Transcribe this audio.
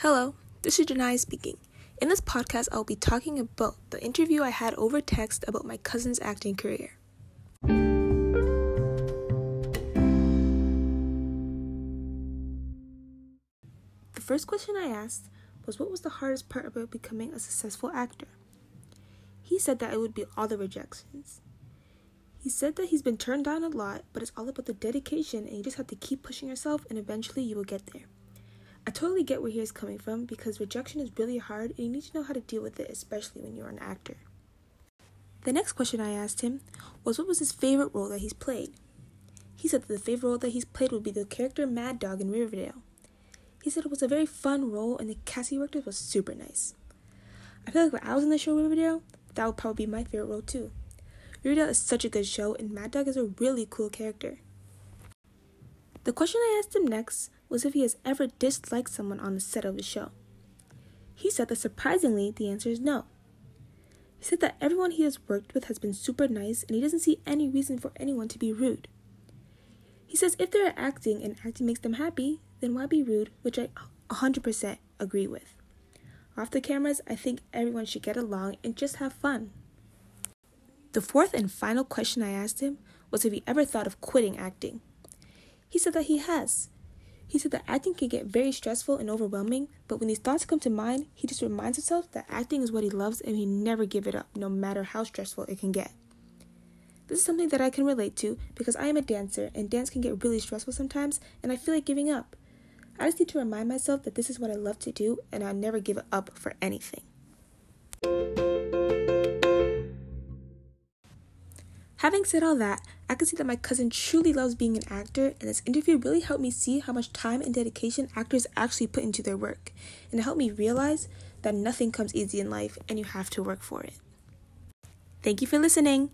Hello, this is Janai speaking. In this podcast, I'll be talking about the interview I had over text about my cousin's acting career. The first question I asked was what was the hardest part about becoming a successful actor? He said that it would be all the rejections. He said that he's been turned down a lot, but it's all about the dedication and you just have to keep pushing yourself and eventually you will get there. I totally get where he is coming from because rejection is really hard and you need to know how to deal with it, especially when you're an actor. The next question I asked him was what was his favorite role that he's played? He said that the favorite role that he's played would be the character Mad Dog in Riverdale. He said it was a very fun role and the cast he worked with was super nice. I feel like when I was in the show Riverdale, that would probably be my favorite role too. Riverdale is such a good show and Mad Dog is a really cool character. The question I asked him next was if he has ever disliked someone on the set of the show. He said that surprisingly, the answer is no. He said that everyone he has worked with has been super nice and he doesn't see any reason for anyone to be rude. He says if they're acting and acting makes them happy, then why be rude, which I 100% agree with. Off the cameras, I think everyone should get along and just have fun. The fourth and final question I asked him was if he ever thought of quitting acting. He said that he has, he said that acting can get very stressful and overwhelming, but when these thoughts come to mind, he just reminds himself that acting is what he loves and he never give it up, no matter how stressful it can get. This is something that I can relate to because I am a dancer and dance can get really stressful sometimes and I feel like giving up. I just need to remind myself that this is what I love to do and I'll never give up for anything. Having said all that, I can see that my cousin truly loves being an actor, and this interview really helped me see how much time and dedication actors actually put into their work, and it helped me realize that nothing comes easy in life and you have to work for it. Thank you for listening.